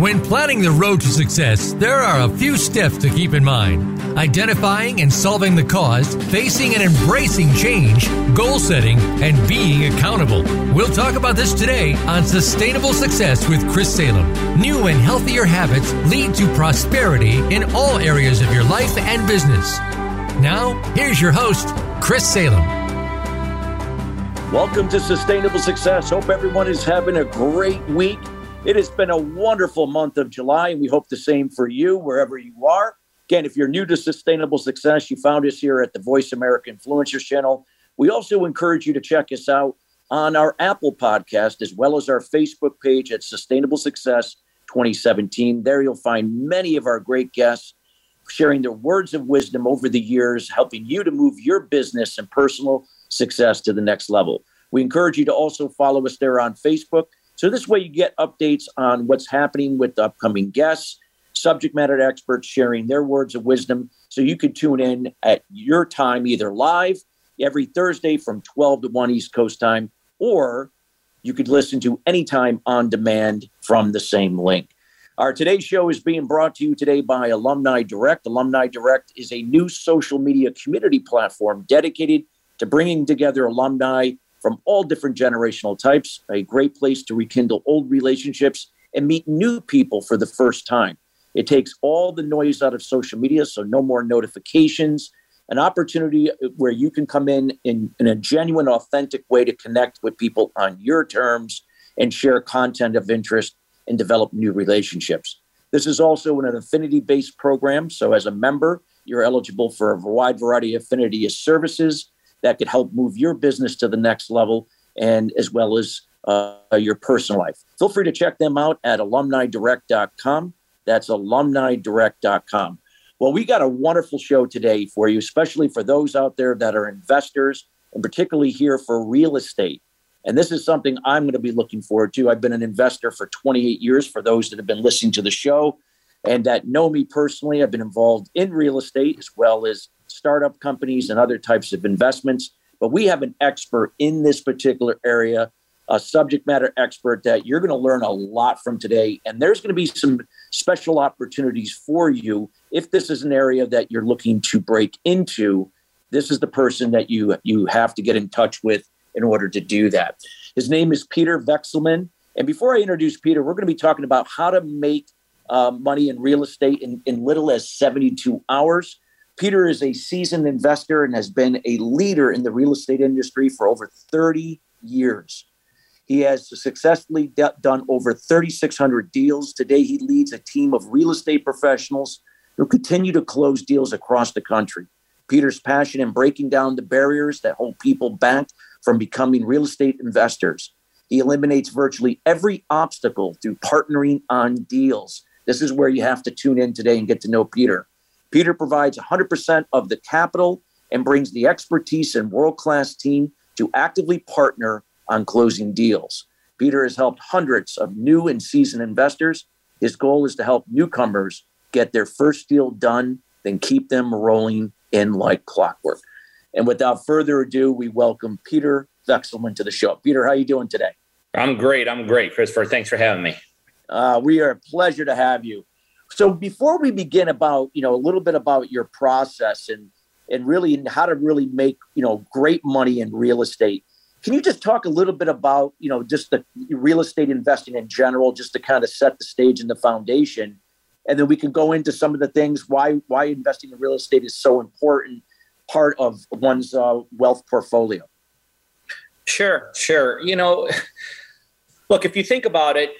When planning the road to success, there are a few steps to keep in mind identifying and solving the cause, facing and embracing change, goal setting, and being accountable. We'll talk about this today on Sustainable Success with Chris Salem. New and healthier habits lead to prosperity in all areas of your life and business. Now, here's your host, Chris Salem. Welcome to Sustainable Success. Hope everyone is having a great week. It has been a wonderful month of July, and we hope the same for you wherever you are. Again, if you're new to Sustainable Success, you found us here at the Voice America Influencers channel. We also encourage you to check us out on our Apple podcast as well as our Facebook page at Sustainable Success 2017. There you'll find many of our great guests sharing their words of wisdom over the years, helping you to move your business and personal success to the next level. We encourage you to also follow us there on Facebook. So this way you get updates on what's happening with the upcoming guests subject matter experts sharing their words of wisdom. So you can tune in at your time, either live every Thursday from 12 to 1 East Coast time, or you could listen to anytime on demand from the same link. Our today's show is being brought to you today by Alumni Direct. Alumni Direct is a new social media community platform dedicated to bringing together alumni from all different generational types, a great place to rekindle old relationships and meet new people for the first time. It takes all the noise out of social media, so no more notifications. An opportunity where you can come in, in in a genuine, authentic way to connect with people on your terms and share content of interest and develop new relationships. This is also an affinity based program. So, as a member, you're eligible for a wide variety of affinity services that could help move your business to the next level and as well as uh, your personal life. Feel free to check them out at alumnidirect.com. That's alumnidirect.com. Well, we got a wonderful show today for you, especially for those out there that are investors and particularly here for real estate. And this is something I'm going to be looking forward to. I've been an investor for 28 years for those that have been listening to the show and that know me personally. I've been involved in real estate as well as startup companies and other types of investments. But we have an expert in this particular area a subject matter expert that you're going to learn a lot from today. And there's going to be some special opportunities for you if this is an area that you're looking to break into. This is the person that you you have to get in touch with in order to do that. His name is Peter Vekselman. And before I introduce Peter, we're going to be talking about how to make uh, money in real estate in, in little as 72 hours. Peter is a seasoned investor and has been a leader in the real estate industry for over 30 years. He has successfully done over 3,600 deals. Today, he leads a team of real estate professionals who continue to close deals across the country. Peter's passion in breaking down the barriers that hold people back from becoming real estate investors. He eliminates virtually every obstacle through partnering on deals. This is where you have to tune in today and get to know Peter. Peter provides 100% of the capital and brings the expertise and world class team to actively partner on closing deals. Peter has helped hundreds of new and seasoned investors. His goal is to help newcomers get their first deal done, then keep them rolling in like clockwork. And without further ado, we welcome Peter Vekselman to the show. Peter, how are you doing today? I'm great. I'm great, Christopher. Thanks for having me. Uh, we are a pleasure to have you. So before we begin about, you know, a little bit about your process and and really how to really make, you know, great money in real estate, can you just talk a little bit about, you know, just the real estate investing in general, just to kind of set the stage and the foundation, and then we can go into some of the things why why investing in real estate is so important part of one's uh, wealth portfolio. Sure, sure. You know, look, if you think about it,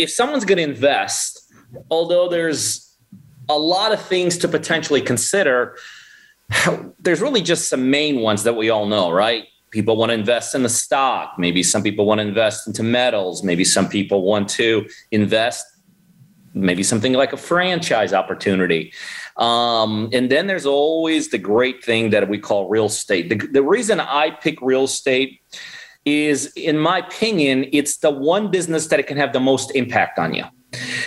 if someone's going to invest, although there's a lot of things to potentially consider there's really just some main ones that we all know, right? People want to invest in the stock. Maybe some people want to invest into metals. Maybe some people want to invest maybe something like a franchise opportunity. Um, and then there's always the great thing that we call real estate. The, the reason I pick real estate is, in my opinion, it's the one business that it can have the most impact on you.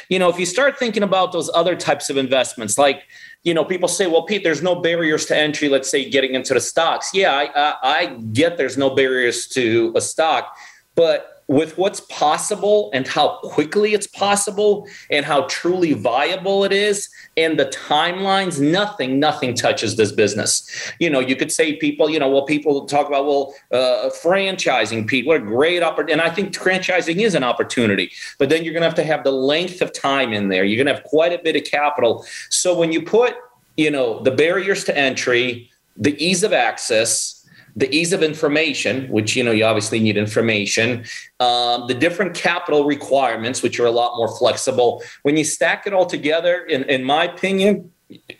You know, if you start thinking about those other types of investments, like you know, people say, well, Pete, there's no barriers to entry, let's say getting into the stocks. Yeah, I, I, I get there's no barriers to a stock, but with what's possible and how quickly it's possible and how truly viable it is and the timelines nothing nothing touches this business. You know you could say people you know well people talk about well uh, franchising pete what a great opportunity and i think franchising is an opportunity but then you're going to have to have the length of time in there. You're going to have quite a bit of capital. So when you put you know the barriers to entry the ease of access the ease of information, which you know you obviously need information, um, the different capital requirements, which are a lot more flexible. When you stack it all together, in, in my opinion,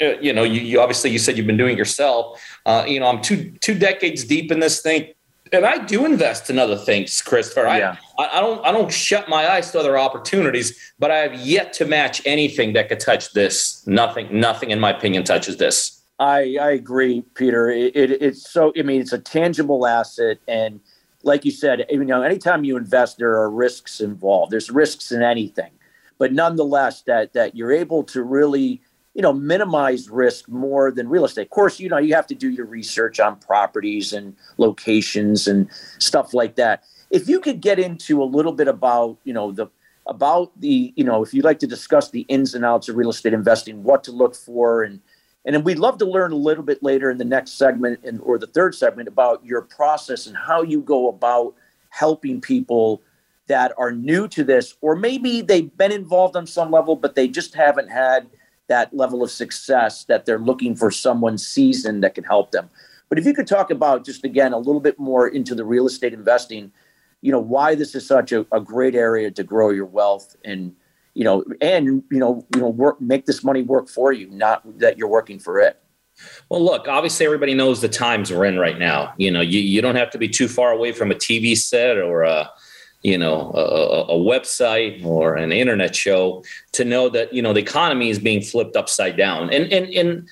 uh, you know, you, you, obviously you said you've been doing yourself. Uh, you know, I'm two two decades deep in this thing, and I do invest in other things, Christopher. Yeah. I, I don't I don't shut my eyes to other opportunities, but I have yet to match anything that could touch this. Nothing, nothing, in my opinion, touches this. I, I agree, Peter. It, it, it's so, I mean, it's a tangible asset. And like you said, you know, anytime you invest, there are risks involved. There's risks in anything. But nonetheless, that, that you're able to really, you know, minimize risk more than real estate. Of course, you know, you have to do your research on properties and locations and stuff like that. If you could get into a little bit about, you know, the, about the, you know, if you'd like to discuss the ins and outs of real estate investing, what to look for and, and then we'd love to learn a little bit later in the next segment and or the third segment about your process and how you go about helping people that are new to this, or maybe they've been involved on some level, but they just haven't had that level of success that they're looking for someone seasoned that can help them. But if you could talk about just again a little bit more into the real estate investing, you know, why this is such a, a great area to grow your wealth and you know, and you know, you know, work make this money work for you, not that you're working for it. Well, look, obviously everybody knows the times we're in right now. You know, you, you don't have to be too far away from a TV set or a, you know, a, a, website or an internet show to know that, you know, the economy is being flipped upside down. And, and, and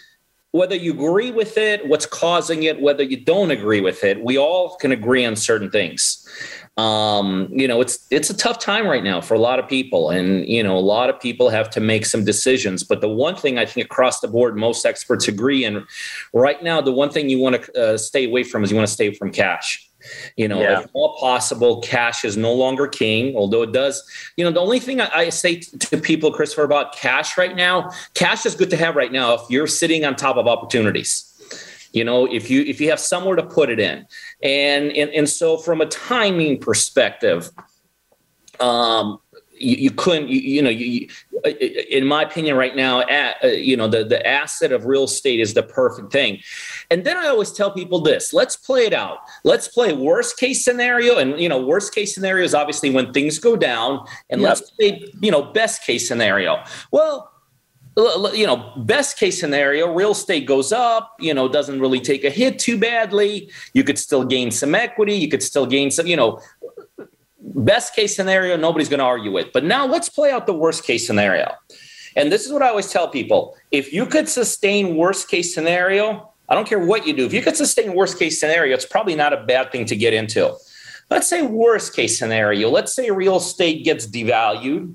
whether you agree with it, what's causing it, whether you don't agree with it, we all can agree on certain things um, you know, it's it's a tough time right now for a lot of people, and you know, a lot of people have to make some decisions. But the one thing I think across the board, most experts agree, and right now, the one thing you want to uh, stay away from is you want to stay from cash. You know, yeah. if all possible, cash is no longer king, although it does. You know, the only thing I, I say t- to people, Christopher, about cash right now, cash is good to have right now if you're sitting on top of opportunities you know if you if you have somewhere to put it in. And and, and so from a timing perspective um you, you couldn't you, you know you, in my opinion right now at, uh, you know the the asset of real estate is the perfect thing. And then i always tell people this let's play it out. Let's play worst case scenario. And you know worst case scenario is obviously when things go down and yep. let's play you know best case scenario. Well you know, best case scenario, real estate goes up, you know, doesn't really take a hit too badly. You could still gain some equity. You could still gain some, you know, best case scenario, nobody's going to argue with. But now let's play out the worst case scenario. And this is what I always tell people if you could sustain worst case scenario, I don't care what you do, if you could sustain worst case scenario, it's probably not a bad thing to get into. Let's say worst case scenario, let's say real estate gets devalued.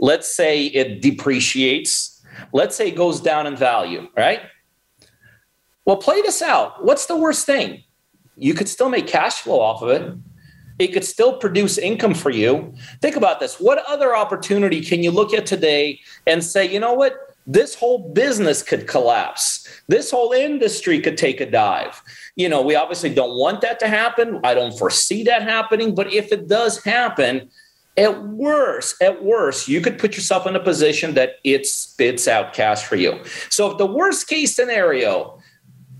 Let's say it depreciates Let's say it goes down in value, right? Well, play this out. What's the worst thing? You could still make cash flow off of it. It could still produce income for you. Think about this. What other opportunity can you look at today and say, you know what? This whole business could collapse. This whole industry could take a dive. You know, we obviously don't want that to happen. I don't foresee that happening. But if it does happen, at worst, at worst, you could put yourself in a position that it spits out cash for you. So if the worst case scenario,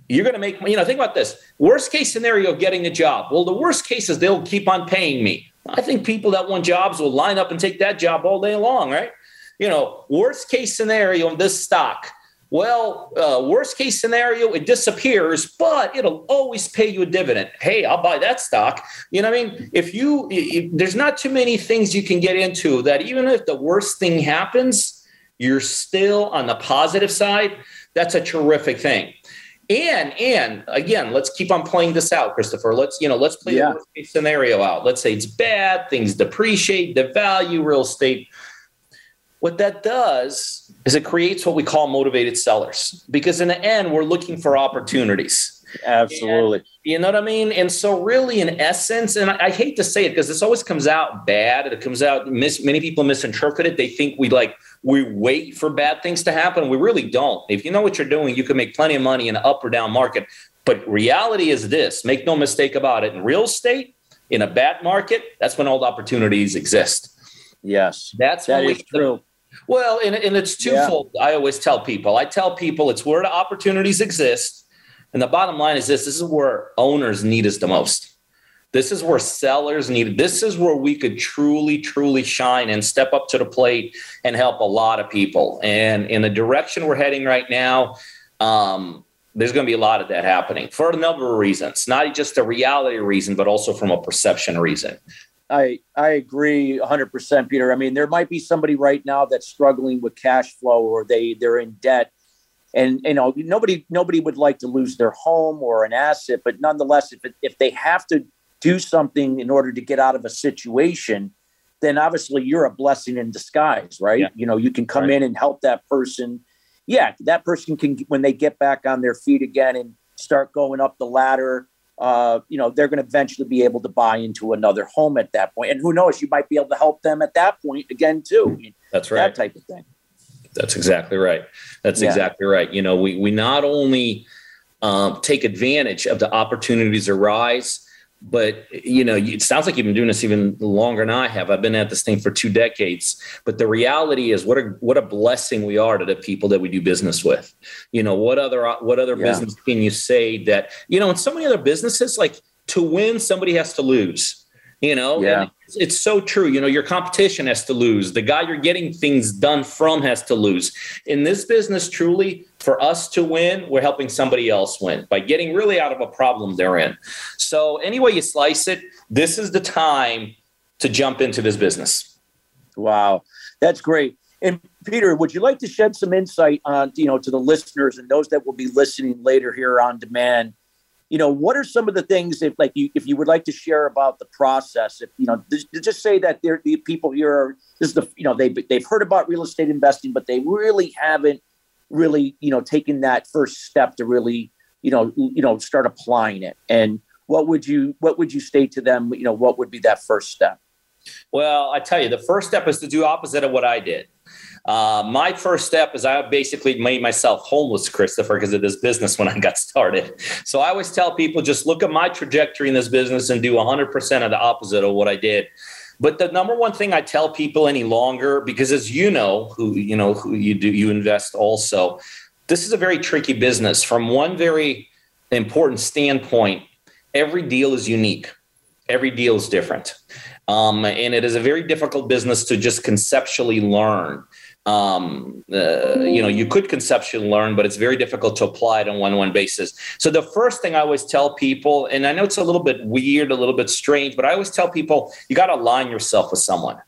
you're going to make, you know, think about this worst case scenario of getting a job. Well, the worst case is they'll keep on paying me. I think people that want jobs will line up and take that job all day long, right? You know, worst case scenario in this stock well, uh, worst case scenario, it disappears, but it'll always pay you a dividend. Hey, I'll buy that stock. You know what I mean? If you, if, there's not too many things you can get into that even if the worst thing happens, you're still on the positive side. That's a terrific thing. And and again, let's keep on playing this out, Christopher. Let's you know, let's play yeah. the worst case scenario out. Let's say it's bad, things depreciate, the value, real estate what that does is it creates what we call motivated sellers because in the end, we're looking for opportunities. Absolutely. And, you know what I mean? And so, really, in essence, and I, I hate to say it because this always comes out bad. It comes out mis- many people misinterpret it. They think we like we wait for bad things to happen. We really don't. If you know what you're doing, you can make plenty of money in an up or down market. But reality is this: make no mistake about it. In real estate, in a bad market, that's when all the opportunities exist. Yes, that's that is true. Well, and, and it's twofold. Yeah. I always tell people. I tell people it's where the opportunities exist and the bottom line is this this is where owners need us the most. This is where sellers need This is where we could truly, truly shine and step up to the plate and help a lot of people. And in the direction we're heading right now, um, there's going to be a lot of that happening for a number of reasons, not just a reality reason, but also from a perception reason. I I agree 100%, Peter. I mean, there might be somebody right now that's struggling with cash flow or they they're in debt and you know nobody nobody would like to lose their home or an asset but nonetheless if it, if they have to do something in order to get out of a situation then obviously you're a blessing in disguise right yeah. you know you can come right. in and help that person yeah that person can when they get back on their feet again and start going up the ladder uh, you know they're going to eventually be able to buy into another home at that point and who knows you might be able to help them at that point again too that's right that type of thing that's exactly right. That's yeah. exactly right. You know, we we not only um, take advantage of the opportunities arise, but you know, it sounds like you've been doing this even longer than I have. I've been at this thing for two decades. But the reality is, what a what a blessing we are to the people that we do business with. You know, what other what other yeah. business can you say that you know? In so many other businesses, like to win, somebody has to lose you know yeah. It's, it's, so true you know your competition has to lose the guy you're getting things done from has to lose in this business truly for us to win we're helping somebody else win by getting really out of a problem they're in. So anyway you slice it this is the time to jump into this business. Wow. That's great. And peter would you like to shed some insight on you know to the listeners and those that will be listening later here on demand? You know what are some of the things if like you if you would like to share about the process if you know just say that there the people here are this is the you know they've they've heard about real estate investing but they really haven't really you know taking that first step to really you know you know start applying it and what would you what would you say to them you know what would be that first step well i tell you the first step is to do opposite of what i did uh, my first step is I basically made myself homeless, Christopher, because of this business when I got started. So I always tell people just look at my trajectory in this business and do 100% of the opposite of what I did. But the number one thing I tell people any longer, because as you know, who you know who you do, you invest also. This is a very tricky business. From one very important standpoint, every deal is unique. Every deal is different. Um, and it is a very difficult business to just conceptually learn um, uh, you know you could conceptually learn but it's very difficult to apply it on one-on-one basis. So the first thing i always tell people and i know it's a little bit weird a little bit strange but i always tell people you got to align yourself with someone.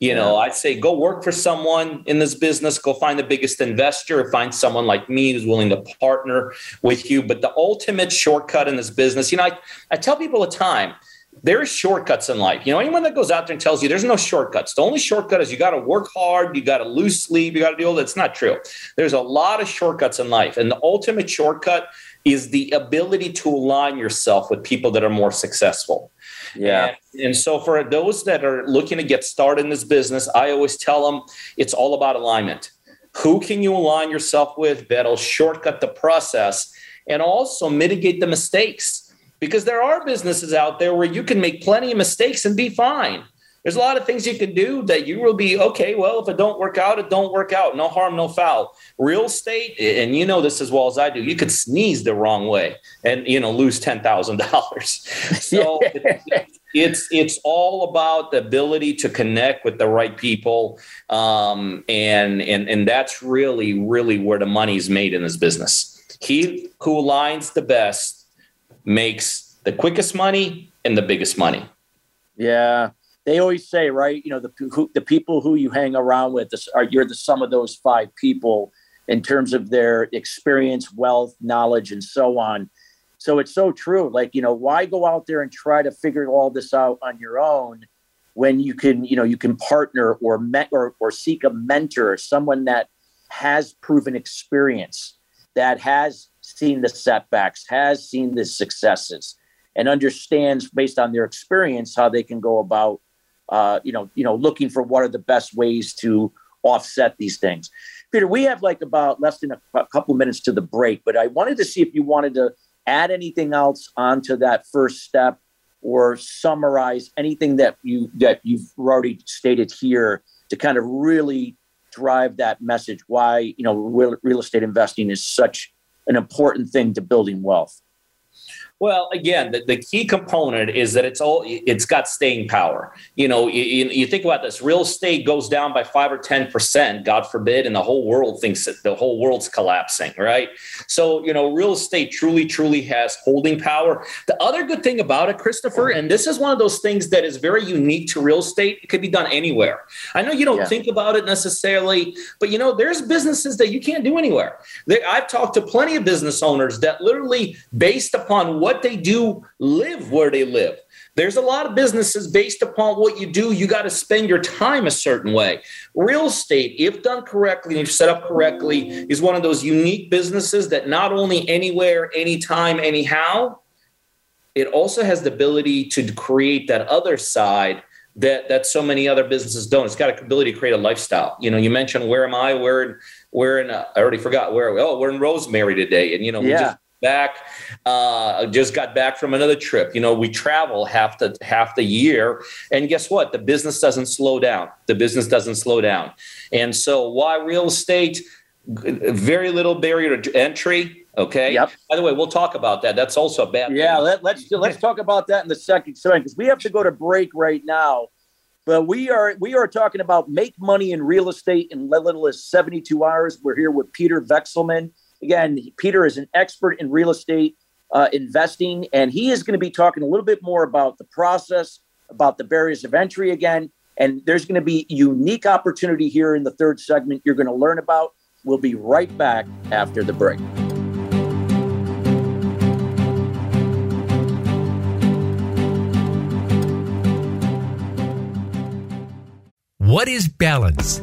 You know i'd say go work for someone in this business go find the biggest investor find someone like me who's willing to partner with you. But the ultimate shortcut in this business you know i, I tell people all the time there's shortcuts in life. You know, anyone that goes out there and tells you there's no shortcuts, the only shortcut is you got to work hard, you got to lose sleep, you got to do all that's not true. There's a lot of shortcuts in life. And the ultimate shortcut is the ability to align yourself with people that are more successful. Yeah. And, and, so for those that are looking to get started in this business, I always tell them it's all about alignment. Who can you align yourself with that'll shortcut the process and also mitigate the mistakes? Because there are businesses out there where you can make plenty of mistakes and be fine. There's a lot of things you can do that you will be okay. Well, if it don't work out, it don't work out. No harm, no foul. Real estate, and you know this as well as I do. You could sneeze the wrong way and you know lose ten thousand dollars. So it's it's all about the ability to connect with the right people, um, and and and that's really really where the money's made in this business. He who aligns the best makes the quickest money and the biggest money. Yeah. They always say, right? You know, the who, the people who you hang around with are you're the sum of those five people in terms of their experience, wealth, knowledge, and so on. So it's so true. Like, you know, why go out there and try to figure all this out on your own when you can, you know, you can partner or met or, or seek a mentor, someone that has proven experience, that has seen the setbacks, has seen the successes, and understands based on their experience how they can go about, uh, you know, you know, looking for what are the best ways to offset these things. Peter, we have like about less than a, a couple minutes to the break, but I wanted to see if you wanted to add anything else onto that first step or summarize anything that you that you've already stated here to kind of really drive that message why you know real, real estate investing is such an important thing to building wealth well, again, the, the key component is that it's all it's got staying power. You know, you, you think about this: real estate goes down by five or ten percent, God forbid, and the whole world thinks that the whole world's collapsing, right? So, you know, real estate truly, truly has holding power. The other good thing about it, Christopher, and this is one of those things that is very unique to real estate. It could be done anywhere. I know you don't yeah. think about it necessarily, but you know, there's businesses that you can't do anywhere. I've talked to plenty of business owners that literally, based upon what what they do live where they live. There's a lot of businesses based upon what you do, you got to spend your time a certain way. Real estate, if done correctly and if set up correctly, is one of those unique businesses that not only anywhere, anytime, anyhow, it also has the ability to create that other side that that so many other businesses don't. It's got an ability to create a lifestyle. You know, you mentioned where am I? Where we're in. Uh, I already forgot where. Oh, we're in Rosemary today, and you know, yeah. we just back. Uh, just got back from another trip. You know, we travel half the half the year, and guess what? The business doesn't slow down. The business doesn't slow down, and so why real estate? Very little barrier to entry. Okay. Yep. By the way, we'll talk about that. That's also a bad. Yeah. Let, let's let's talk about that in the second segment because we have to go to break right now. But we are we are talking about make money in real estate in little as 72 hours. We're here with Peter Vekselman. Again, Peter is an expert in real estate uh, investing, and he is going to be talking a little bit more about the process, about the barriers of entry again. And there's going to be unique opportunity here in the third segment you're going to learn about. We'll be right back after the break. What is balance?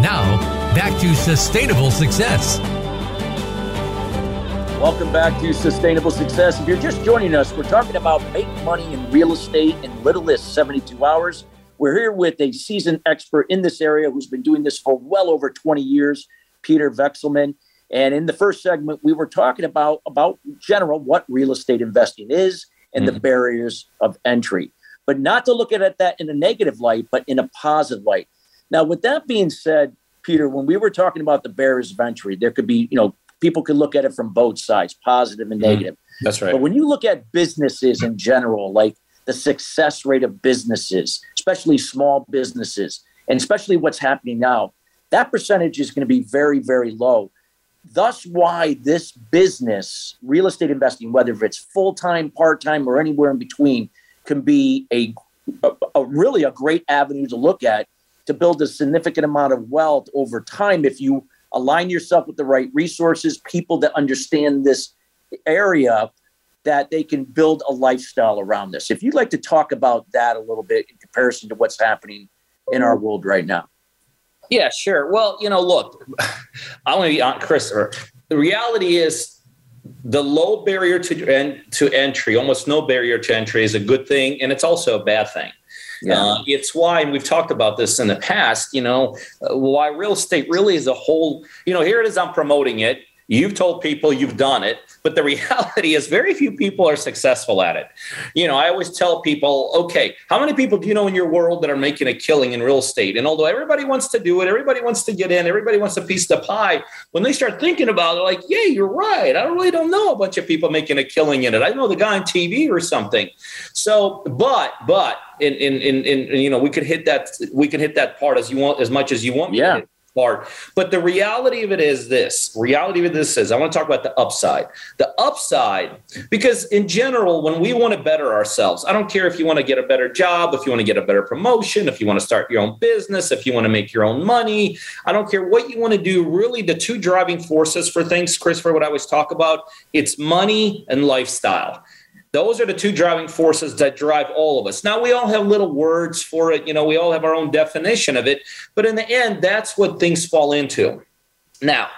Now, back to sustainable success. Welcome back to Sustainable Success. If you're just joining us, we're talking about make money in real estate in little as 72 hours. We're here with a seasoned expert in this area who's been doing this for well over 20 years, Peter Vekselman. And in the first segment, we were talking about about general what real estate investing is and mm-hmm. the barriers of entry, but not to look at that in a negative light, but in a positive light. Now, with that being said, Peter, when we were talking about the barriers of entry, there could be, you know, people could look at it from both sides, positive and mm-hmm. negative. That's right. But when you look at businesses in general, like the success rate of businesses, especially small businesses, and especially what's happening now, that percentage is going to be very, very low. Thus, why this business, real estate investing, whether it's full time, part time, or anywhere in between, can be a, a, a, really a great avenue to look at to build a significant amount of wealth over time if you align yourself with the right resources, people that understand this area that they can build a lifestyle around this. If you'd like to talk about that a little bit in comparison to what's happening in our world right now. Yeah, sure. Well, you know, look, I want to be on Chris. The reality is the low barrier to to entry, almost no barrier to entry is a good thing and it's also a bad thing. Yeah. Uh, it's why, and we've talked about this in the past, you know, uh, why real estate really is a whole, you know, here it is, I'm promoting it. You've told people you've done it, but the reality is very few people are successful at it. You know, I always tell people, okay, how many people do you know in your world that are making a killing in real estate? And although everybody wants to do it, everybody wants to get in, everybody wants a piece of the pie, when they start thinking about it, like, yeah, you're right. I really don't know a bunch of people making a killing in it. I know the guy on TV or something. So, but, but, in, in, in, in you know, we could hit that, we can hit that part as you want, as much as you want. Yeah part. But the reality of it is this reality of this is I want to talk about the upside. The upside, because in general, when we want to better ourselves, I don't care if you want to get a better job, if you want to get a better promotion, if you want to start your own business, if you want to make your own money, I don't care what you want to do. Really, the two driving forces for things, Christopher, what I always talk about, it's money and lifestyle. Those are the two driving forces that drive all of us. Now, we all have little words for it. You know, we all have our own definition of it. But in the end, that's what things fall into. Now,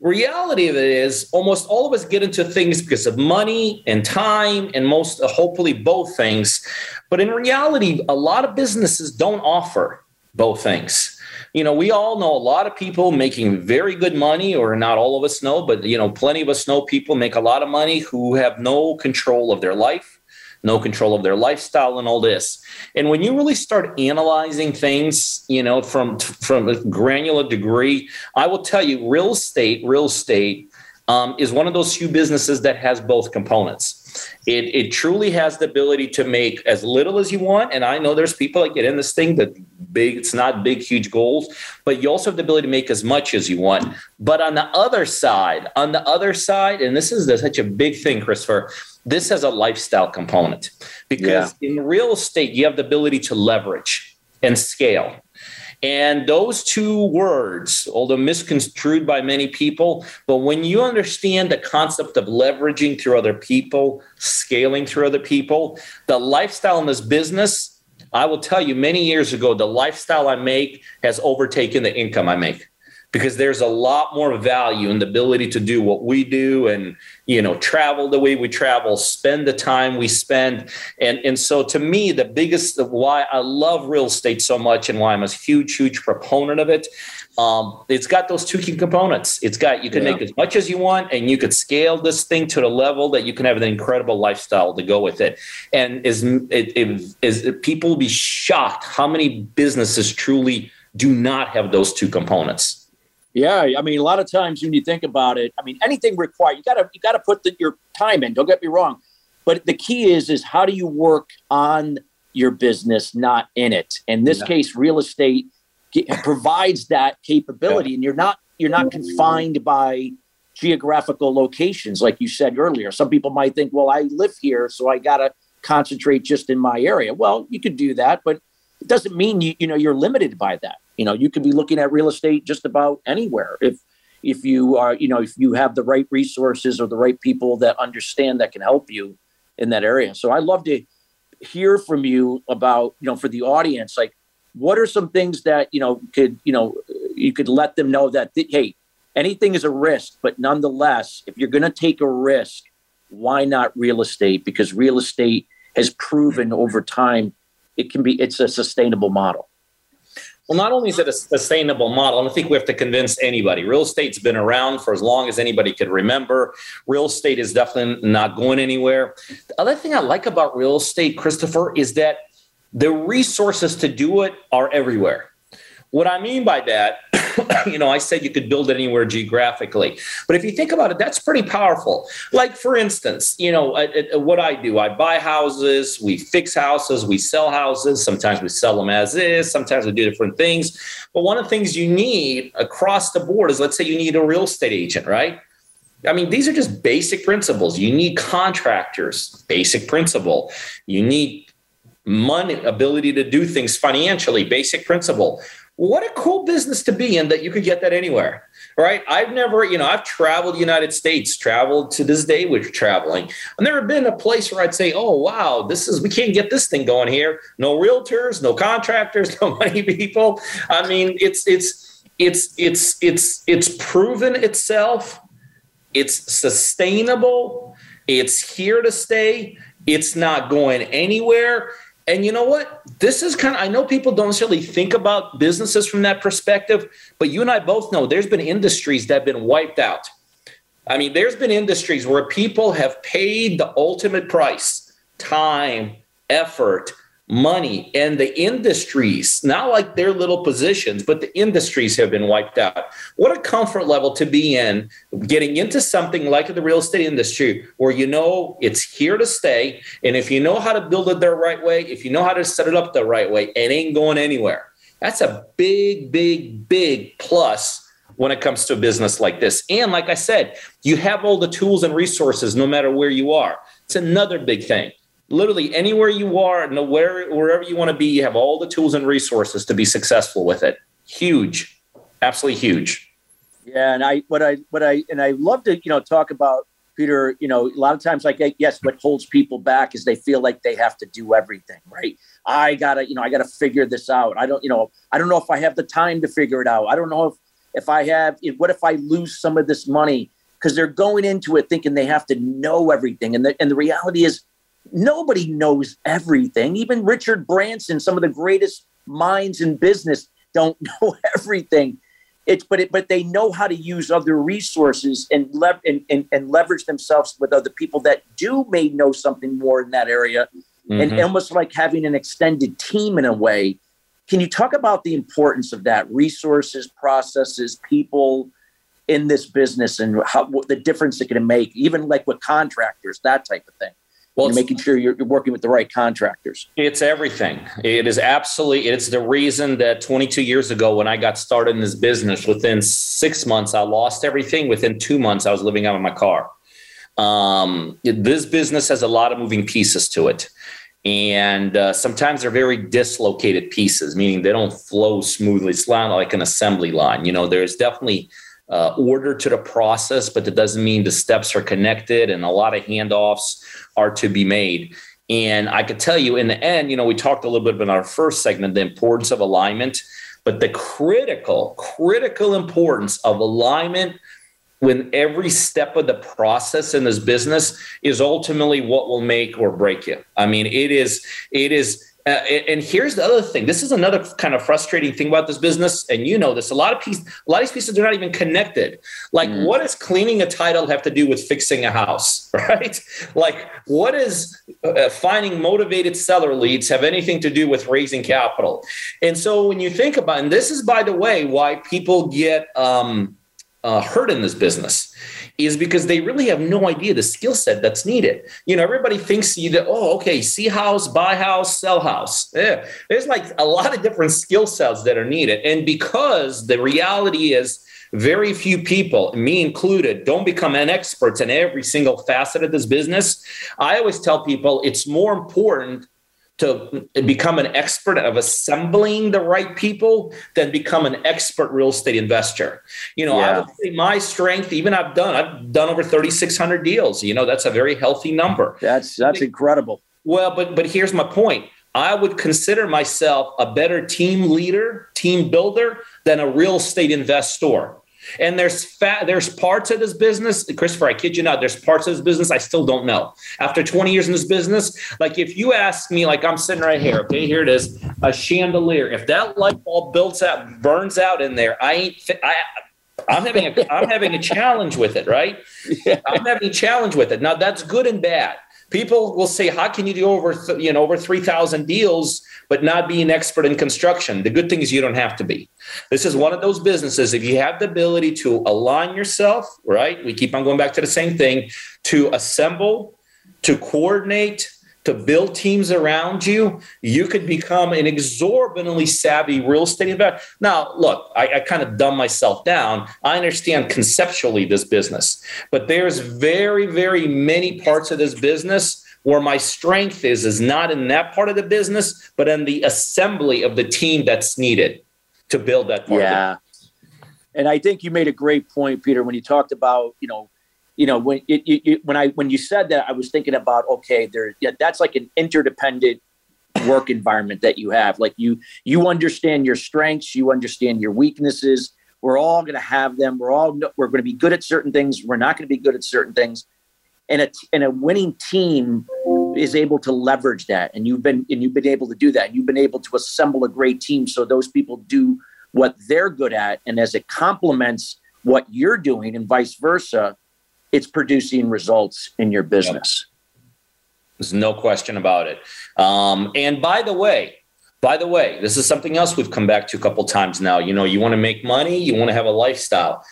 reality of it is almost all of us get into things because of money and time and most uh, hopefully both things but in reality a lot of businesses don't offer both things you know, we all know a lot of people making very good money, or not all of us know, but, you know, plenty of us know people make a lot of money who have no control of their life, no control of their lifestyle and all this. And when you really start analyzing things, you know, from, from a granular degree, I will tell you real estate, real estate um, is one of those few businesses that has both components. It, it truly has the ability to make as little as you want. And I know there's people that get in this thing that big, it's not big, huge goals, but you also have the ability to make as much as you want. But on the other side, on the other side, and this is such a big thing, Christopher, this has a lifestyle component because yeah. in real estate, you have the ability to leverage and scale. And those two words, although misconstrued by many people, but when you understand the concept of leveraging through other people, scaling through other people, the lifestyle in this business, I will tell you many years ago, the lifestyle I make has overtaken the income I make because there's a lot more value in the ability to do what we do and you know travel the way we travel spend the time we spend. And and so to me the biggest why i love real estate so much and why i'm a huge huge proponent of it um, it's got those two key components. It's got you can yeah. make as much as you want and you could scale this thing to the level that you can have an incredible lifestyle to go with it. And is it, it is people will be shocked how many businesses truly do not have those two components yeah, I mean, a lot of times when you think about it, I mean, anything required, you gotta you gotta put the, your time in. Don't get me wrong, but the key is is how do you work on your business, not in it. In this yeah. case, real estate provides that capability, yeah. and you're not you're not confined by geographical locations, like you said earlier. Some people might think, well, I live here, so I gotta concentrate just in my area. Well, you could do that, but it doesn't mean you you know you're limited by that. You know, you could be looking at real estate just about anywhere if if you are, you know, if you have the right resources or the right people that understand that can help you in that area. So I love to hear from you about, you know, for the audience, like what are some things that, you know, could, you know, you could let them know that hey, anything is a risk, but nonetheless, if you're going to take a risk, why not real estate? Because real estate has proven over time it can be it's a sustainable model. Well, not only is it a sustainable model, I don't think we have to convince anybody. Real estate's been around for as long as anybody could remember. Real estate is definitely not going anywhere. The other thing I like about real estate, Christopher, is that the resources to do it are everywhere. What I mean by that you know, I said you could build it anywhere geographically. But if you think about it, that's pretty powerful. Like, for instance, you know, what I do, I buy houses, we fix houses, we sell houses. Sometimes we sell them as is, sometimes we do different things. But one of the things you need across the board is let's say you need a real estate agent, right? I mean, these are just basic principles. You need contractors, basic principle. You need money, ability to do things financially, basic principle what a cool business to be in that you could get that anywhere right? I've never you know i've traveled the united states traveled to this day with traveling. I've never been a place where i'd say oh wow this is we can't get this thing going here. No realtors no contractors no money people. I mean it's it's it's it's it's it's proven itself. It's sustainable. It's here to stay. It's not going anywhere and you know what? This is kind of, I know people don't necessarily think about businesses from that perspective, but you and I both know there's been industries that have been wiped out. I mean, there's been industries where people have paid the ultimate price time, effort, money and the industries, not like their little positions, but the industries have been wiped out. What a comfort level to be in getting into something like the real estate industry where you know it's here to stay. And if you know how to build it the right way, if you know how to set it up the right way, it ain't going anywhere. That's a big, big, big plus when it comes to a business like this. And like I said, you have all the tools and resources no matter where you are. It's another big thing literally anywhere you are and where, wherever you want to be, you have all the tools and resources to be successful with it. Huge, absolutely huge. Yeah, and I what I what I and I love to you know talk about Peter. You know, a lot of times like yes, what holds people back is they feel like they have to do everything right. I gotta you know I gotta figure this out. I don't you know I don't know if I have the time to figure it out. I don't know if if I have what if I lose some of this money because they're going into it thinking they have to know everything and the and the reality is nobody knows everything. Even Richard Branson, some of the greatest minds in business, don't know everything. It's but it, but they know how to use other resources and, lev- and, and, and leverage themselves with other people that do may know something more in that area, mm-hmm. and almost like having an extended team in a way. Can you talk about the importance of that? Resources, processes, people in this business, and how what the difference it can make, even like with contractors, that type of thing well, making sure you're, you're, working with the right contractors. It's everything. It is absolutely. It's the reason that 22 years ago, when I got started in this business, within six months I lost everything. Within two months, I was living out of my car. Um, this business has a lot of moving pieces to it, and uh, sometimes they're very dislocated pieces, meaning they don't flow smoothly. It's not like an assembly line. You know, there's definitely uh, order to the process, but that doesn't mean the steps are connected and a lot of handoffs are to be made. And I could tell you in the end, you know, we talked a little bit about our first segment, the importance of alignment, but the critical, critical importance of alignment when every step of the process in this business is ultimately what will make or break you. I mean, it is, it is uh, and here's the other thing. This is another kind of frustrating thing about this business, and you know this. A lot of pieces, a lot of these pieces are not even connected. Like, mm. what does cleaning a title have to do with fixing a house, right? Like, what does uh, finding motivated seller leads have anything to do with raising capital? And so, when you think about, and this is, by the way, why people get um, uh, hurt in this business is because they really have no idea the skill set that's needed. You know, everybody thinks you oh, okay, see house, buy house, sell house. Yeah. There's like a lot of different skill sets that are needed. And because the reality is very few people, me included, don't become an experts in every single facet of this business. I always tell people it's more important to become an expert of assembling the right people than become an expert real estate investor. You know, yeah. I would say my strength, even I've done, I've done over 3,600 deals. You know, that's a very healthy number. That's, that's incredible. Well, but, but here's my point. I would consider myself a better team leader, team builder than a real estate investor. And there's fat, there's parts of this business, Christopher, I kid you not, there's parts of this business I still don't know. After 20 years in this business, like if you ask me, like I'm sitting right here, okay, here it is, a chandelier. If that light bulb builds out, burns out in there, I ain't, I, I'm having a, I'm having a challenge with it, right? Yeah. I'm having a challenge with it. Now that's good and bad. People will say, "How can you do over, th- you know, over three thousand deals but not be an expert in construction. The good thing is you don't have to be. This is one of those businesses. If you have the ability to align yourself, right? We keep on going back to the same thing to assemble, to coordinate, to build teams around you, you could become an exorbitantly savvy real estate investor. Now, look, I, I kind of dumb myself down. I understand conceptually this business, but there's very, very many parts of this business where my strength is is not in that part of the business but in the assembly of the team that's needed to build that yeah. And i think you made a great point peter when you talked about you know you know when it, it, when i when you said that i was thinking about okay there yeah that's like an interdependent work environment that you have. Like you you understand your strengths you understand your weaknesses. We're all going to have them. We're all we're going to be good at certain things. We're not going to be good at certain things. And a and a winning team is able to leverage that and you've been and you've been able to do that you've been able to assemble a great team so those people do what they're good at and as it complements what you're doing and vice versa it's producing results in your business. There's no question about it. Um, and by the way by the way this is something else we've come back to a couple times now. You know you want to make money you want to have a lifestyle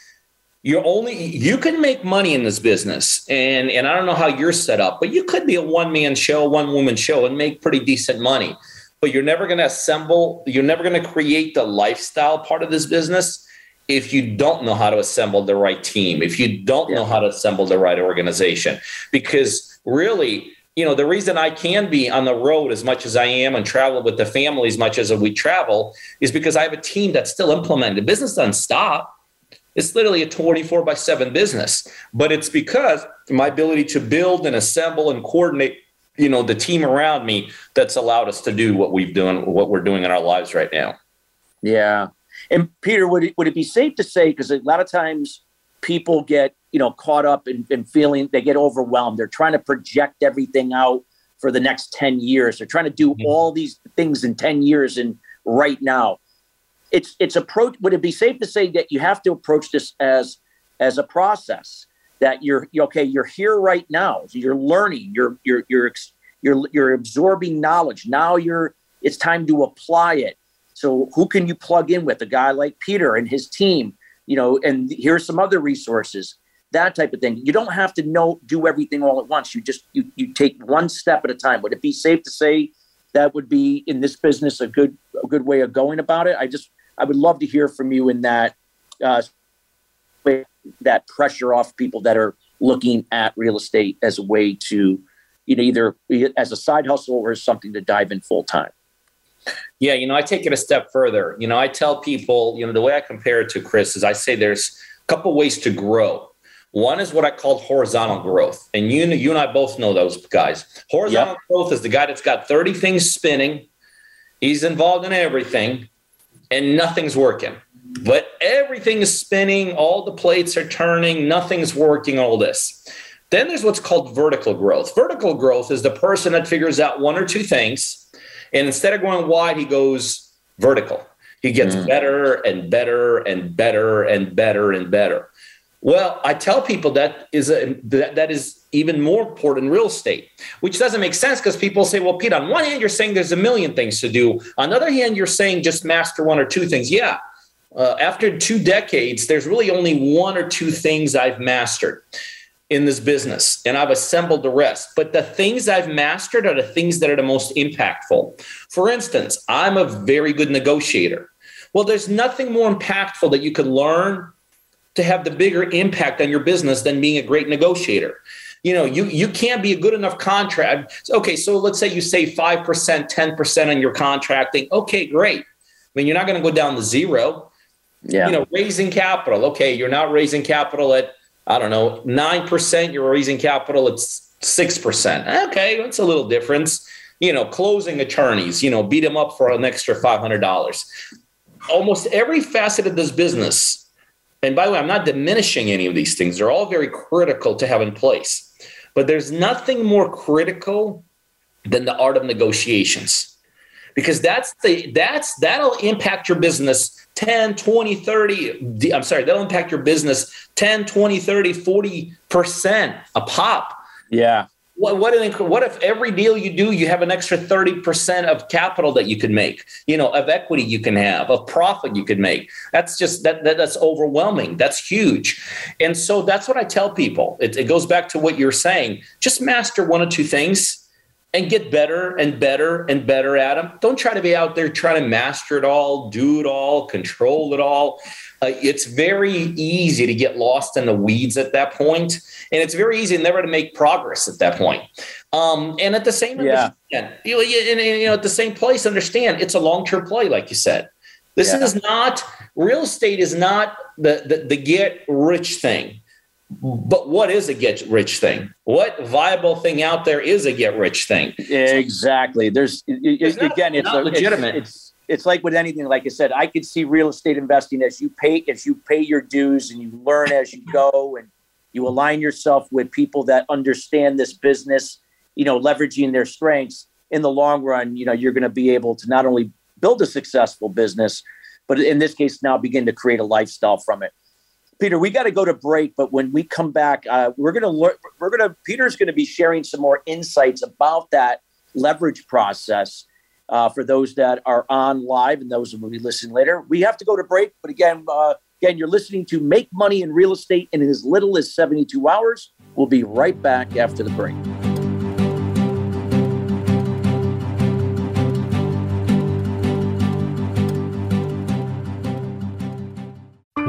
you're only you can make money in this business and and i don't know how you're set up but you could be a one man show one woman show and make pretty decent money. But you're never going to assemble you're never going to create the lifestyle part of this business if you don't know how to assemble the right team if you don't yeah. know how to assemble the right organization. Because really you know the reason i can be on the road as much as i am and travel with the family as much as we travel is because i have a team that's still implementing the business doesn't stop it's literally a 24 by 7 business, but it's because my ability to build and assemble and coordinate, you know, the team around me that's allowed us to do what we've done, what we're doing in our lives right now. Yeah. And Peter, would it, would it be safe to say, because a lot of times people get, you know, caught up in, in feeling they get overwhelmed. They're trying to project everything out for the next 10 years. They're trying to do mm-hmm. all these things in 10 years and right now it's it's approach would it be safe to say that you have to approach this as as a process? That you're okay you're here right now. So you're learning. You're you're you're you're you're absorbing knowledge. Now you're it's time to apply it. So who can you plug in with? A guy like peter and his team you know and here's some other resources that type of thing. You don't have to know do everything all at once. You just you, you take one step at a time. Would it be safe to say that would be in this business a good a good way of going about it? I just I would love to hear from you in that uh, that pressure off people that are looking at real estate as a way to, you know, either as a side hustle or as something to dive in full time. Yeah, you know, I take it a step further. You know, I tell people, you know, the way I compare it to Chris is I say there's a couple ways to grow. One is what I call horizontal growth. And you, you and I both know those guys. Horizontal yep. growth is the guy that's got 30 things spinning. He's involved in everything and nothing's working. But everything is spinning, all the plates are turning, nothing's working, all this. Then there's what's called vertical growth. Vertical growth is the person that figures out one or two things, and instead of going wide, he goes vertical. He gets mm. better and better and better and better and better. Well, I tell people that is a, that, that is even more important real estate, which doesn't make sense because people say, well, Pete, on one hand, you're saying there's a million things to do. On the other hand, you're saying just master one or two things. Yeah. Uh, after two decades, there's really only one or two things I've mastered in this business, and I've assembled the rest. But the things I've mastered are the things that are the most impactful. For instance, I'm a very good negotiator. Well, there's nothing more impactful that you can learn to have the bigger impact on your business than being a great negotiator. You know, you you can't be a good enough contract. Okay, so let's say you save 5%, 10% on your contracting. Okay, great. I mean, you're not going to go down to zero. Yeah. You know, raising capital. Okay, you're not raising capital at I don't know, 9%, you're raising capital at 6%. Okay, that's a little difference. You know, closing attorneys, you know, beat them up for an extra $500. Almost every facet of this business and by the way, I'm not diminishing any of these things. They're all very critical to have in place. But there's nothing more critical than the art of negotiations. Because that's the that's that'll impact your business 10, 20, 30 I'm sorry, that'll impact your business 10, 20, 30, 40% a pop. Yeah. What, what, an, what if every deal you do, you have an extra 30% of capital that you could make, you know, of equity you can have, of profit you could make? That's just, that, that that's overwhelming. That's huge. And so that's what I tell people. It, it goes back to what you're saying. Just master one or two things and get better and better and better at them. Don't try to be out there trying to master it all, do it all, control it all. Uh, it's very easy to get lost in the weeds at that point, and it's very easy never to make progress at that point. Um, and at the same, yeah. you know, and, and, you know, at the same place, understand it's a long term play, like you said. This yeah. is not real estate is not the, the, the get rich thing. But what is a get rich thing? What viable thing out there is a get rich thing? Exactly. There's, it's again, not, it's not a, legitimate. It's, it's, it's like with anything. Like I said, I could see real estate investing as you pay as you pay your dues and you learn as you go and you align yourself with people that understand this business. You know, leveraging their strengths in the long run. You know, you're going to be able to not only build a successful business, but in this case, now begin to create a lifestyle from it. Peter, we got to go to break, but when we come back, uh, we're going to learn. We're going to Peter's going to be sharing some more insights about that leverage process uh, for those that are on live and those who will be listening later. We have to go to break, but again, uh, again, you're listening to Make Money in Real Estate in as little as 72 hours. We'll be right back after the break.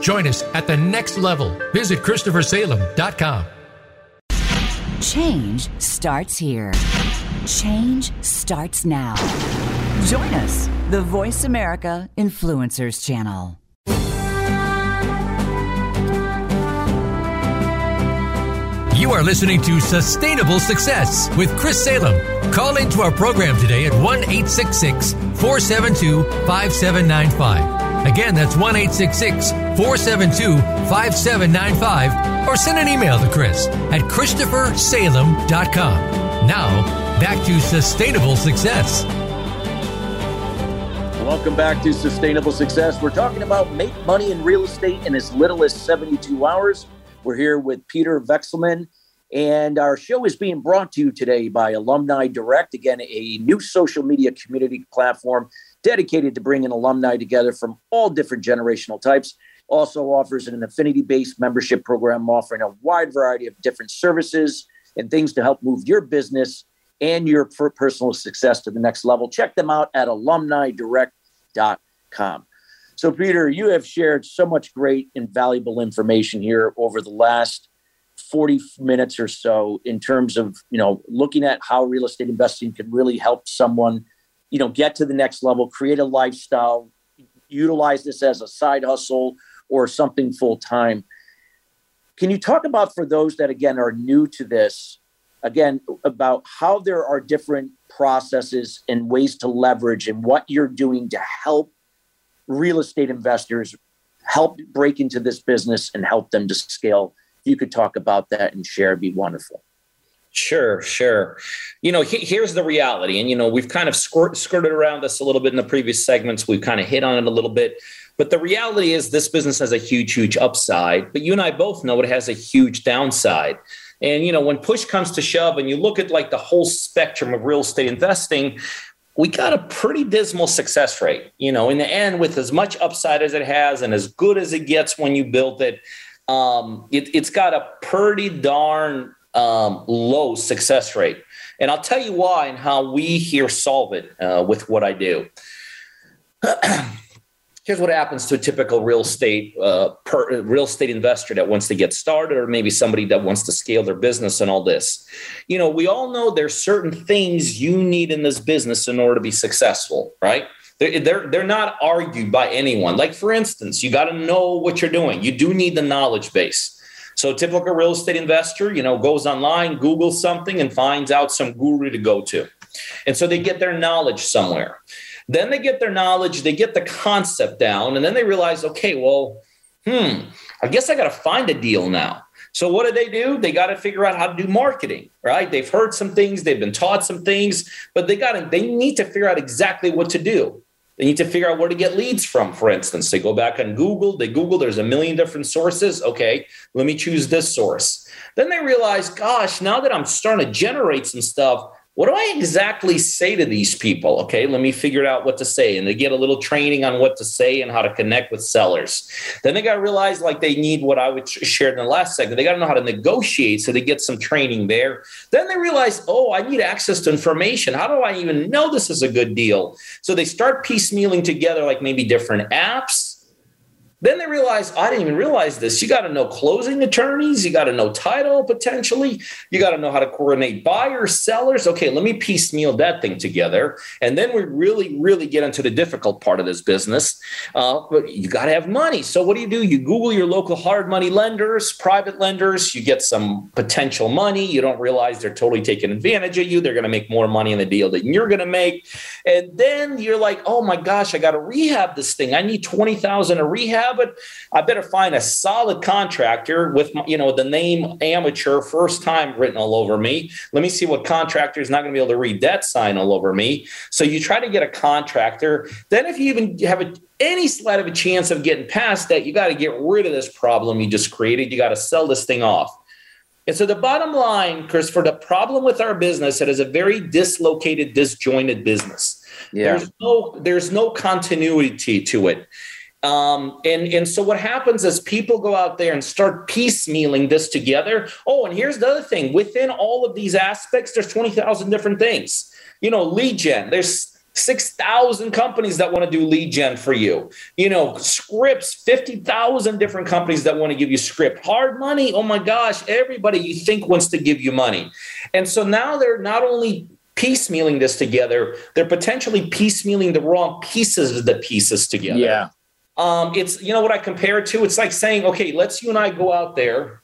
Join us at the next level. Visit ChristopherSalem.com. Change starts here. Change starts now. Join us, the Voice America Influencers Channel. You are listening to Sustainable Success with Chris Salem. Call into our program today at 1 472 5795. Again, that's 1 472 5795 or send an email to Chris at ChristopherSalem.com. Now, back to sustainable success. Welcome back to Sustainable Success. We're talking about make money in real estate in as little as 72 hours. We're here with Peter Vekselman, and our show is being brought to you today by Alumni Direct, again, a new social media community platform dedicated to bringing alumni together from all different generational types also offers an affinity based membership program offering a wide variety of different services and things to help move your business and your personal success to the next level. Check them out at alumnidirect.com. So, Peter, you have shared so much great and valuable information here over the last 40 minutes or so in terms of, you know, looking at how real estate investing can really help someone, you know, get to the next level, create a lifestyle, utilize this as a side hustle or something full time. Can you talk about for those that again are new to this, again about how there are different processes and ways to leverage and what you're doing to help real estate investors help break into this business and help them to scale? If you could talk about that and share, it'd be wonderful. Sure, sure. You know, he, here's the reality. And, you know, we've kind of squirt, skirted around this a little bit in the previous segments. We've kind of hit on it a little bit. But the reality is, this business has a huge, huge upside. But you and I both know it has a huge downside. And, you know, when push comes to shove and you look at like the whole spectrum of real estate investing, we got a pretty dismal success rate. You know, in the end, with as much upside as it has and as good as it gets when you build it, um, it, has got a pretty darn um, low success rate. And I'll tell you why and how we here solve it uh, with what I do. Here's what happens to a typical real estate uh, per, real estate investor that wants to get started, or maybe somebody that wants to scale their business and all this. You know, we all know there's certain things you need in this business in order to be successful, right? They're, they're, they're not argued by anyone. Like, for instance, you got to know what you're doing. You do need the knowledge base. So typical real estate investor, you know, goes online, Googles something and finds out some guru to go to. And so they get their knowledge somewhere. Then they get their knowledge, they get the concept down, and then they realize, okay, well, hmm, I guess I got to find a deal now. So what do they do? They got to figure out how to do marketing, right? They've heard some things, they've been taught some things, but they got to they need to figure out exactly what to do. They need to figure out where to get leads from, for instance. They go back on Google, they Google, there's a million different sources. Okay, let me choose this source. Then they realize, gosh, now that I'm starting to generate some stuff, what do I exactly say to these people? Okay, let me figure out what to say. And they get a little training on what to say and how to connect with sellers. Then they got to realize like they need what I would share in the last segment. They got to know how to negotiate. So they get some training there. Then they realize, oh, I need access to information. How do I even know this is a good deal? So they start piecemealing together like maybe different apps then they realize, I didn't even realize this. You got to know closing attorneys. You got to know title potentially. You got to know how to coordinate buyers, sellers. Okay, let me piecemeal that thing together. And then we really, really get into the difficult part of this business. Uh, but you got to have money. So what do you do? You Google your local hard money lenders, private lenders. You get some potential money. You don't realize they're totally taking advantage of you. They're going to make more money in the deal than you're going to make. And then you're like, oh my gosh, I got to rehab this thing. I need 20,000 a rehab but I better find a solid contractor with you know the name amateur first time written all over me. Let me see what contractor is not going to be able to read that sign all over me. So you try to get a contractor. Then if you even have a, any slight of a chance of getting past that, you got to get rid of this problem you just created. You got to sell this thing off. And so the bottom line, Chris, for the problem with our business, it is a very dislocated, disjointed business. Yeah. There's no there's no continuity to it. Um, and, and so what happens is people go out there and start piecemealing this together. Oh, and here's the other thing within all of these aspects, there's 20,000 different things. You know, lead gen, there's 6,000 companies that want to do lead gen for you. You know, scripts, 50,000 different companies that want to give you script. Hard money, oh my gosh, everybody you think wants to give you money. And so now they're not only piecemealing this together, they're potentially piecemealing the wrong pieces of the pieces together. Yeah. Um, it's you know what I compare it to. It's like saying, okay, let's you and I go out there.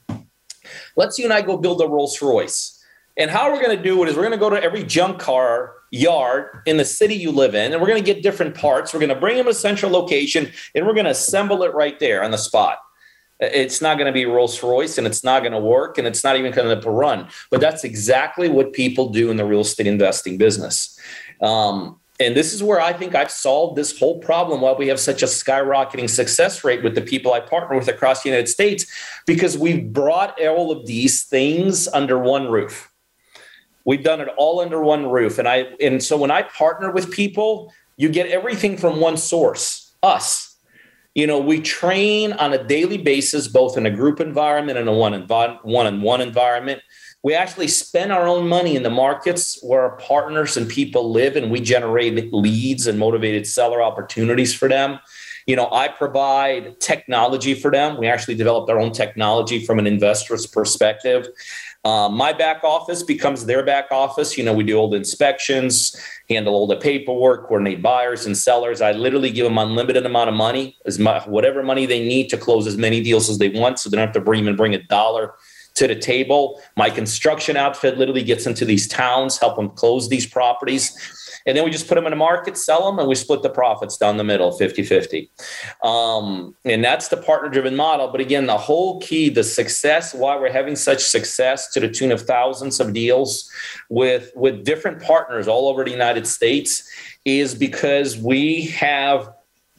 Let's you and I go build a Rolls Royce. And how we're going to do it is we're going to go to every junk car yard in the city you live in, and we're going to get different parts. We're going to bring them to a central location, and we're going to assemble it right there on the spot. It's not going to be Rolls Royce, and it's not going to work, and it's not even going to run. But that's exactly what people do in the real estate investing business. Um, and this is where I think I've solved this whole problem why we have such a skyrocketing success rate with the people I partner with across the United States, because we've brought all of these things under one roof. We've done it all under one roof. And I and so when I partner with people, you get everything from one source, us. You know, we train on a daily basis, both in a group environment and a one on one environment. We actually spend our own money in the markets where our partners and people live, and we generate leads and motivated seller opportunities for them. You know, I provide technology for them. We actually developed our own technology from an investor's perspective. Um, my back office becomes their back office. You know, we do all the inspections, handle all the paperwork, coordinate buyers and sellers. I literally give them unlimited amount of money, as much whatever money they need to close as many deals as they want, so they don't have to bring even bring a dollar to the table. My construction outfit literally gets into these towns, help them close these properties. And then we just put them in the market, sell them, and we split the profits down the middle 50 50. Um, and that's the partner driven model. But again, the whole key, the success, why we're having such success to the tune of thousands of deals with, with different partners all over the United States is because we have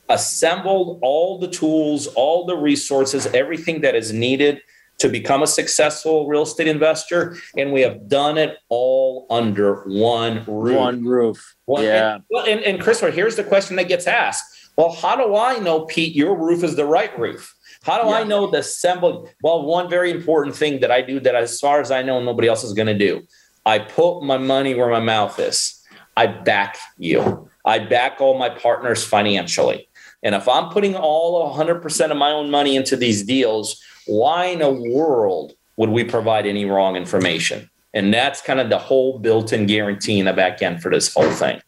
assembled all the tools, all the resources, everything that is needed to become a successful real estate investor, and we have done it all under one roof. One roof. One, yeah. And, well, and, and Christopher, here's the question that gets asked. Well, how do I know, Pete, your roof is the right roof? How do yeah. I know the assembled? Well, one very important thing that I do that, as far as I know, nobody else is going to do. I put my money where my mouth is. I back you. I back all my partners financially. And if I'm putting all 100% of my own money into these deals, why in the world would we provide any wrong information? And that's kind of the whole built-in guarantee in the back end for this whole thing.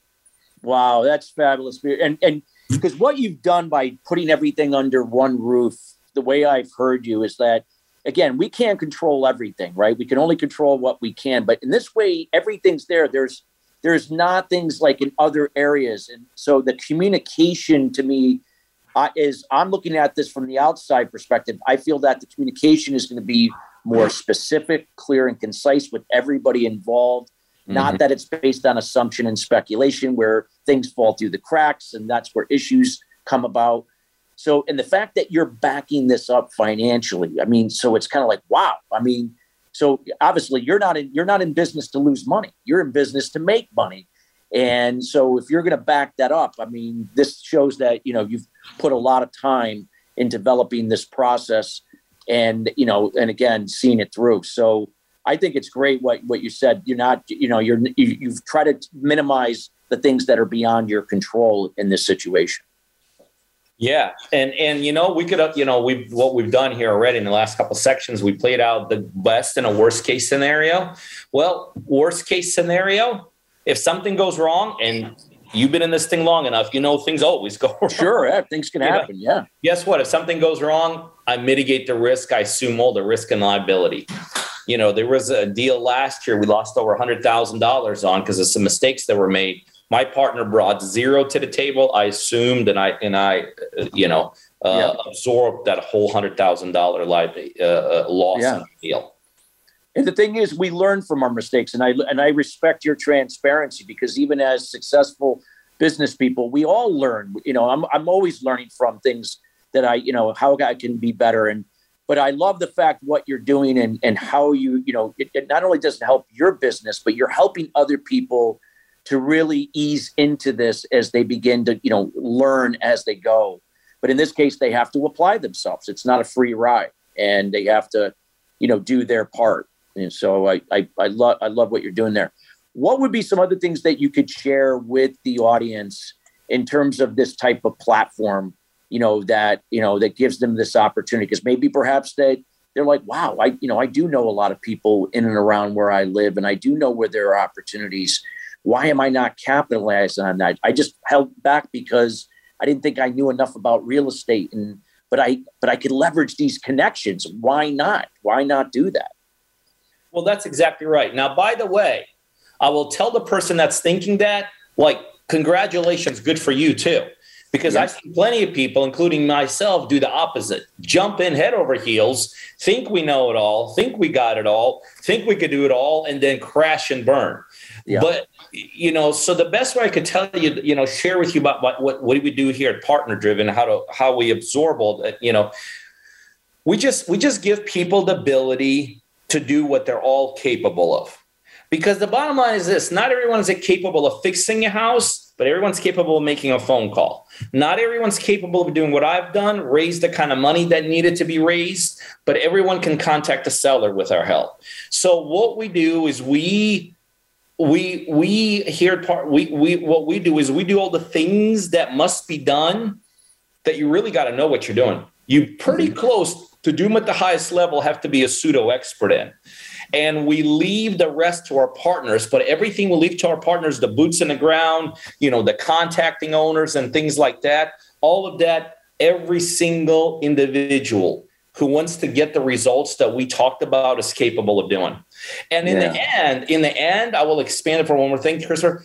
Wow, that's fabulous. And and because what you've done by putting everything under one roof, the way I've heard you is that again, we can't control everything, right? We can only control what we can. But in this way, everything's there. There's there's not things like in other areas. And so the communication to me uh, is I'm looking at this from the outside perspective. I feel that the communication is going to be more specific, clear, and concise with everybody involved. Mm-hmm. Not that it's based on assumption and speculation where things fall through the cracks and that's where issues come about. So, and the fact that you're backing this up financially, I mean, so it's kind of like, wow. I mean, so obviously you're not in you're not in business to lose money. You're in business to make money. And so if you're going to back that up, I mean, this shows that, you know, you've put a lot of time in developing this process and, you know, and again, seeing it through. So I think it's great what, what you said. You're not, you know, you're, you, you've tried to minimize the things that are beyond your control in this situation. Yeah, and and you know we could you know we what we've done here already in the last couple sections we played out the best and a worst case scenario. Well, worst case scenario, if something goes wrong and you've been in this thing long enough, you know things always go wrong. Sure, yeah, things can happen. You know, yeah. Guess what? If something goes wrong, I mitigate the risk. I assume all the risk and liability. You know, there was a deal last year we lost over hundred thousand dollars on because of some mistakes that were made. My partner brought zero to the table. I assumed, and I and I, uh, you know, uh, yeah. absorbed that whole hundred thousand dollar uh, uh, loss yeah. deal. And the thing is, we learn from our mistakes, and I and I respect your transparency because even as successful business people, we all learn. You know, I'm I'm always learning from things that I, you know, how I can be better. And but I love the fact what you're doing and and how you, you know, it, it not only doesn't help your business, but you're helping other people to really ease into this as they begin to, you know, learn as they go. But in this case, they have to apply themselves. It's not a free ride, and they have to, you know, do their part. And so I, I, I love, I love what you're doing there. What would be some other things that you could share with the audience in terms of this type of platform? You know that you know that gives them this opportunity because maybe perhaps they they're like, wow, I you know I do know a lot of people in and around where I live, and I do know where there are opportunities. Why am I not capitalizing on that? I just held back because I didn't think I knew enough about real estate and but I but I could leverage these connections. Why not? Why not do that? Well, that's exactly right. Now, by the way, I will tell the person that's thinking that, like, congratulations, good for you too. Because. I've seen plenty of people, including myself, do the opposite jump in head over heels, think we know it all, think we got it all, think we could do it all, and then crash and burn. Yeah. But, you know, so the best way I could tell you, you know, share with you about what, what, what we do here at Partner Driven, how to, how we absorb all that, you know, we just, we just give people the ability to do what they're all capable of. Because the bottom line is this not everyone is capable of fixing a house, but everyone's capable of making a phone call. Not everyone's capable of doing what I've done, raise the kind of money that needed to be raised, but everyone can contact a seller with our help. So what we do is we we we here part we we what we do is we do all the things that must be done that you really got to know what you're doing. You pretty mm-hmm. close to do them at the highest level have to be a pseudo expert in. And we leave the rest to our partners, but everything we leave to our partners, the boots in the ground, you know, the contacting owners and things like that, all of that, every single individual who wants to get the results that we talked about is capable of doing. And in yeah. the end, in the end, I will expand it for one more thing, Christopher.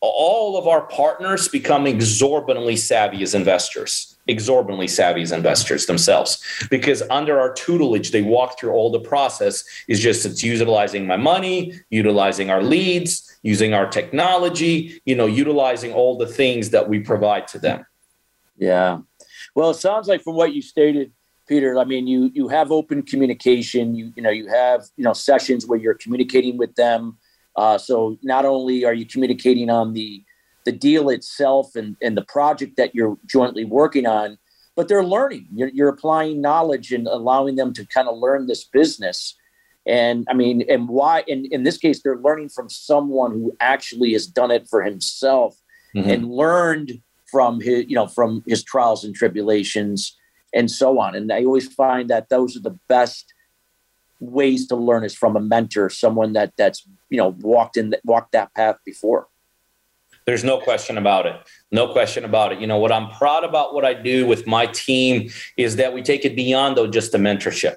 All of our partners become exorbitantly savvy as investors exorbitantly savvy as investors themselves. Because under our tutelage they walk through all the process is just it's utilizing my money utilizing our leads using our technology you know utilizing all the things that we provide to them. Yeah. Well it sounds like from what you stated peter i mean you you have open communication. You you know you have you know sessions where you're communicating with them. Uh, so not only are you communicating on the the deal itself and, and the project that you're jointly working on, but they're learning. You're, you're applying knowledge and allowing them to kind of learn this business. And I mean, and why, in, in this case, they're learning from someone who actually has done it for himself mm-hmm. and learned from his, you know, from his trials and tribulations and so on. And I always find that those are the best ways to learn is from a mentor, someone that that's, you know, walked in, walked that path before. There's no question about it. No question about it. You know, what I'm proud about what I do with my team is that we take it beyond though just the mentorship.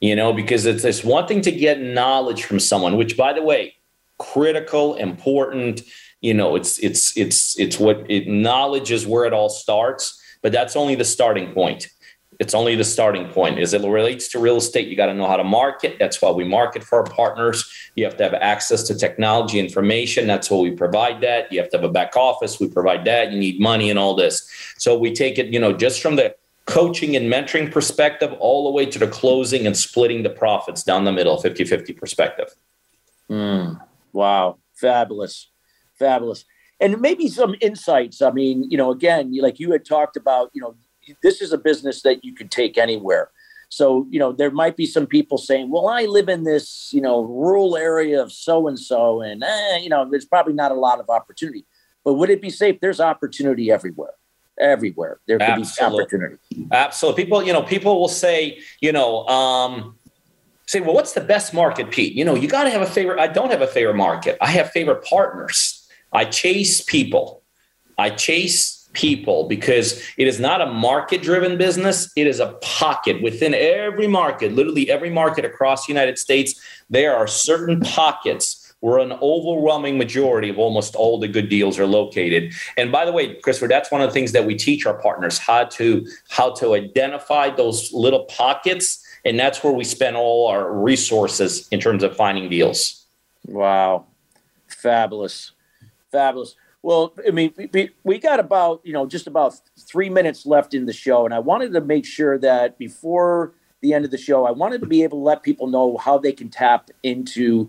You know, because it's it's one thing to get knowledge from someone, which by the way, critical, important. You know, it's it's it's it's what it knowledge is where it all starts, but that's only the starting point. It's only the starting point. As it relates to real estate, you got to know how to market. That's why we market for our partners. You have to have access to technology information. That's why we provide that. You have to have a back office. We provide that. You need money and all this. So we take it, you know, just from the coaching and mentoring perspective all the way to the closing and splitting the profits down the middle 50-50 perspective mm, wow fabulous fabulous and maybe some insights i mean you know again like you had talked about you know this is a business that you could take anywhere so you know there might be some people saying well i live in this you know rural area of so and so and eh, you know there's probably not a lot of opportunity but would it be safe there's opportunity everywhere everywhere. There could be opportunity. Absolutely. People, you know, people will say, you know, um, say, well, what's the best market, Pete? You know, you got to have a favorite. I don't have a favorite market. I have favorite partners. I chase people. I chase people because it is not a market driven business. It is a pocket within every market, literally every market across the United States. There are certain pockets where an overwhelming majority of almost all the good deals are located. And by the way, Christopher, that's one of the things that we teach our partners how to how to identify those little pockets, and that's where we spend all our resources in terms of finding deals. Wow, fabulous, fabulous. Well, I mean, we, got about you know just about three minutes left in the show, and I wanted to make sure that before the end of the show, I wanted to be able to let people know how they can tap into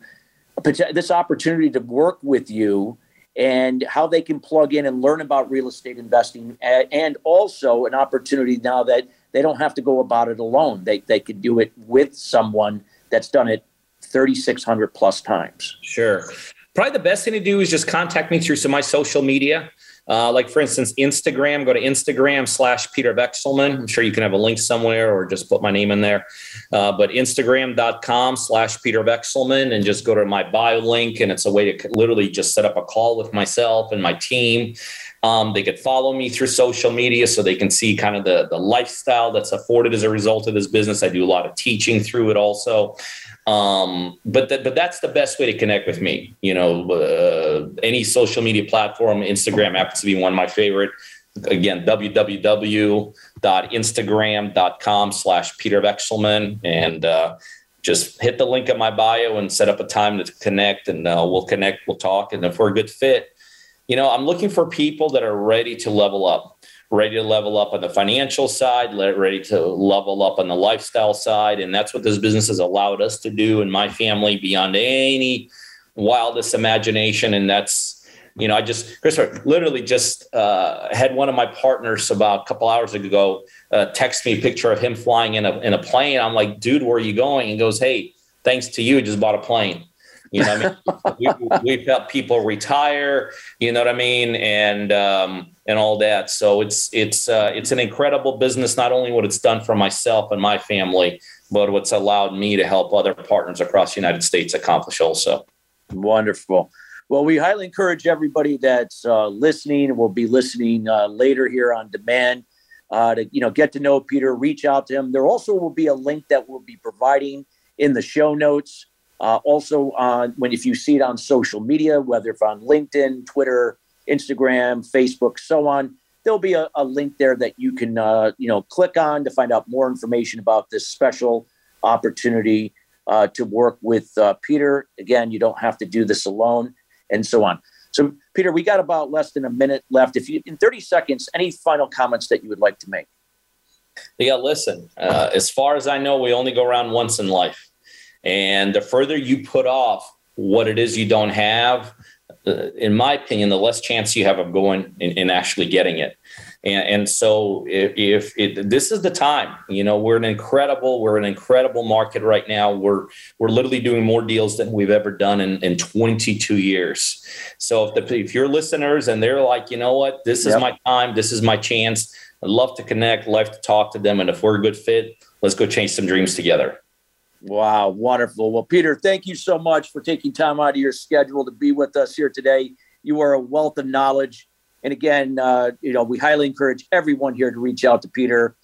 this opportunity to work with you and how they can plug in and learn about real estate investing and also an opportunity now that they don't have to go about it alone. They, they can do it with someone that's done it 3600 plus times. Sure probably the best thing to do is just contact me through some of my social media uh, like for instance, Instagram, go to Instagram slash Peter Vekselman. I'm sure you can have a link somewhere or just put my name in there. Uh, but Instagram.com slash Peter Vekselman and just go to my bio link. And it's a way to literally just set up a call with myself and my team. Um, they could follow me through social media so they can see kind of the, the lifestyle that's afforded as a result of this business. I do a lot of teaching through it also. Um, but but that's the best way to connect with me. You know, uh, any social media platform, Instagram happens to be one of my favorite. Again, www.instagram.com slash Peter Vekselman. And uh, just hit the link in my bio and set up a time to connect and uh, we'll connect, we'll talk. And if we're a good fit, you know, I'm looking for people that are ready to level up ready to level up on the financial side, ready to level up on the lifestyle side. And that's what this business has allowed us to do in my family beyond any wildest imagination. And that's, you know, I just, Christopher, literally just uh, had one of my partners about a couple hours ago uh, text me a picture of him flying in a, in a plane. I'm like, dude, where are you going? He goes, hey, thanks to you, just bought a plane. You know, I mean, we, have helped people retire. You know what I mean, and um, and all that. So it's it's uh, it's an incredible business. Not only what it's done for myself and my family, but what's allowed me to help other partners across the United States accomplish also. Wonderful. Well, we highly encourage everybody that's uh, listening. Will be listening uh, later here on demand. Uh, to you know, get to know Peter, reach out to him. There also will be a link that we'll be providing in the show notes uh, also, on when if you see it on social media, whether it's on LinkedIn, Twitter, Instagram, Facebook, so on, there'll be a, a link there that you can uh, you know click on to find out more information about this special opportunity uh, to work with uh, Peter. Again, you don't have to do this alone, and so on. So, Peter, we got about less than a minute left. If you in 30 seconds, any final comments that you would like to make? Yeah, listen. Uh, as far as I know, we only go around once in life. And the further you put off what it is you don't have, uh, in my opinion, the less chance you have of going and, actually getting it. And, and so if, if it, this is the time, you know, we're an incredible, we're an incredible market right now. We're, we're literally doing more deals than we've ever done in, in 22 years. So if the, if you're listeners and they're like, you know what, this is yep. my time, this is my chance. I'd love to connect, love to talk to them. And if we're a good fit, let's go change some dreams together. Wow, wonderful. Well, Peter, thank you so much for taking time out of your schedule to be with us here today. You are a wealth of knowledge. And again, uh, you know, we highly encourage everyone here to reach out to Peter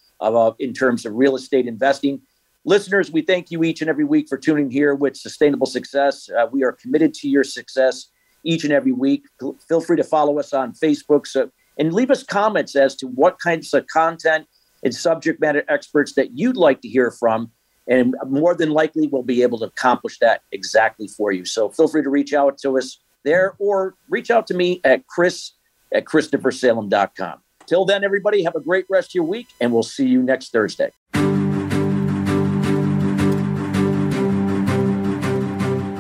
in terms of real estate investing. Listeners, we thank you each and every week for tuning here with Sustainable Success. Uh, we are committed to your success each and every week. Feel free to follow us on Facebook so, and leave us comments as to what kinds of content and subject matter experts that you'd like to hear from. And more than likely, we'll be able to accomplish that exactly for you. So feel free to reach out to us there or reach out to me at chris at christophersalem.com. Till then, everybody, have a great rest of your week, and we'll see you next Thursday.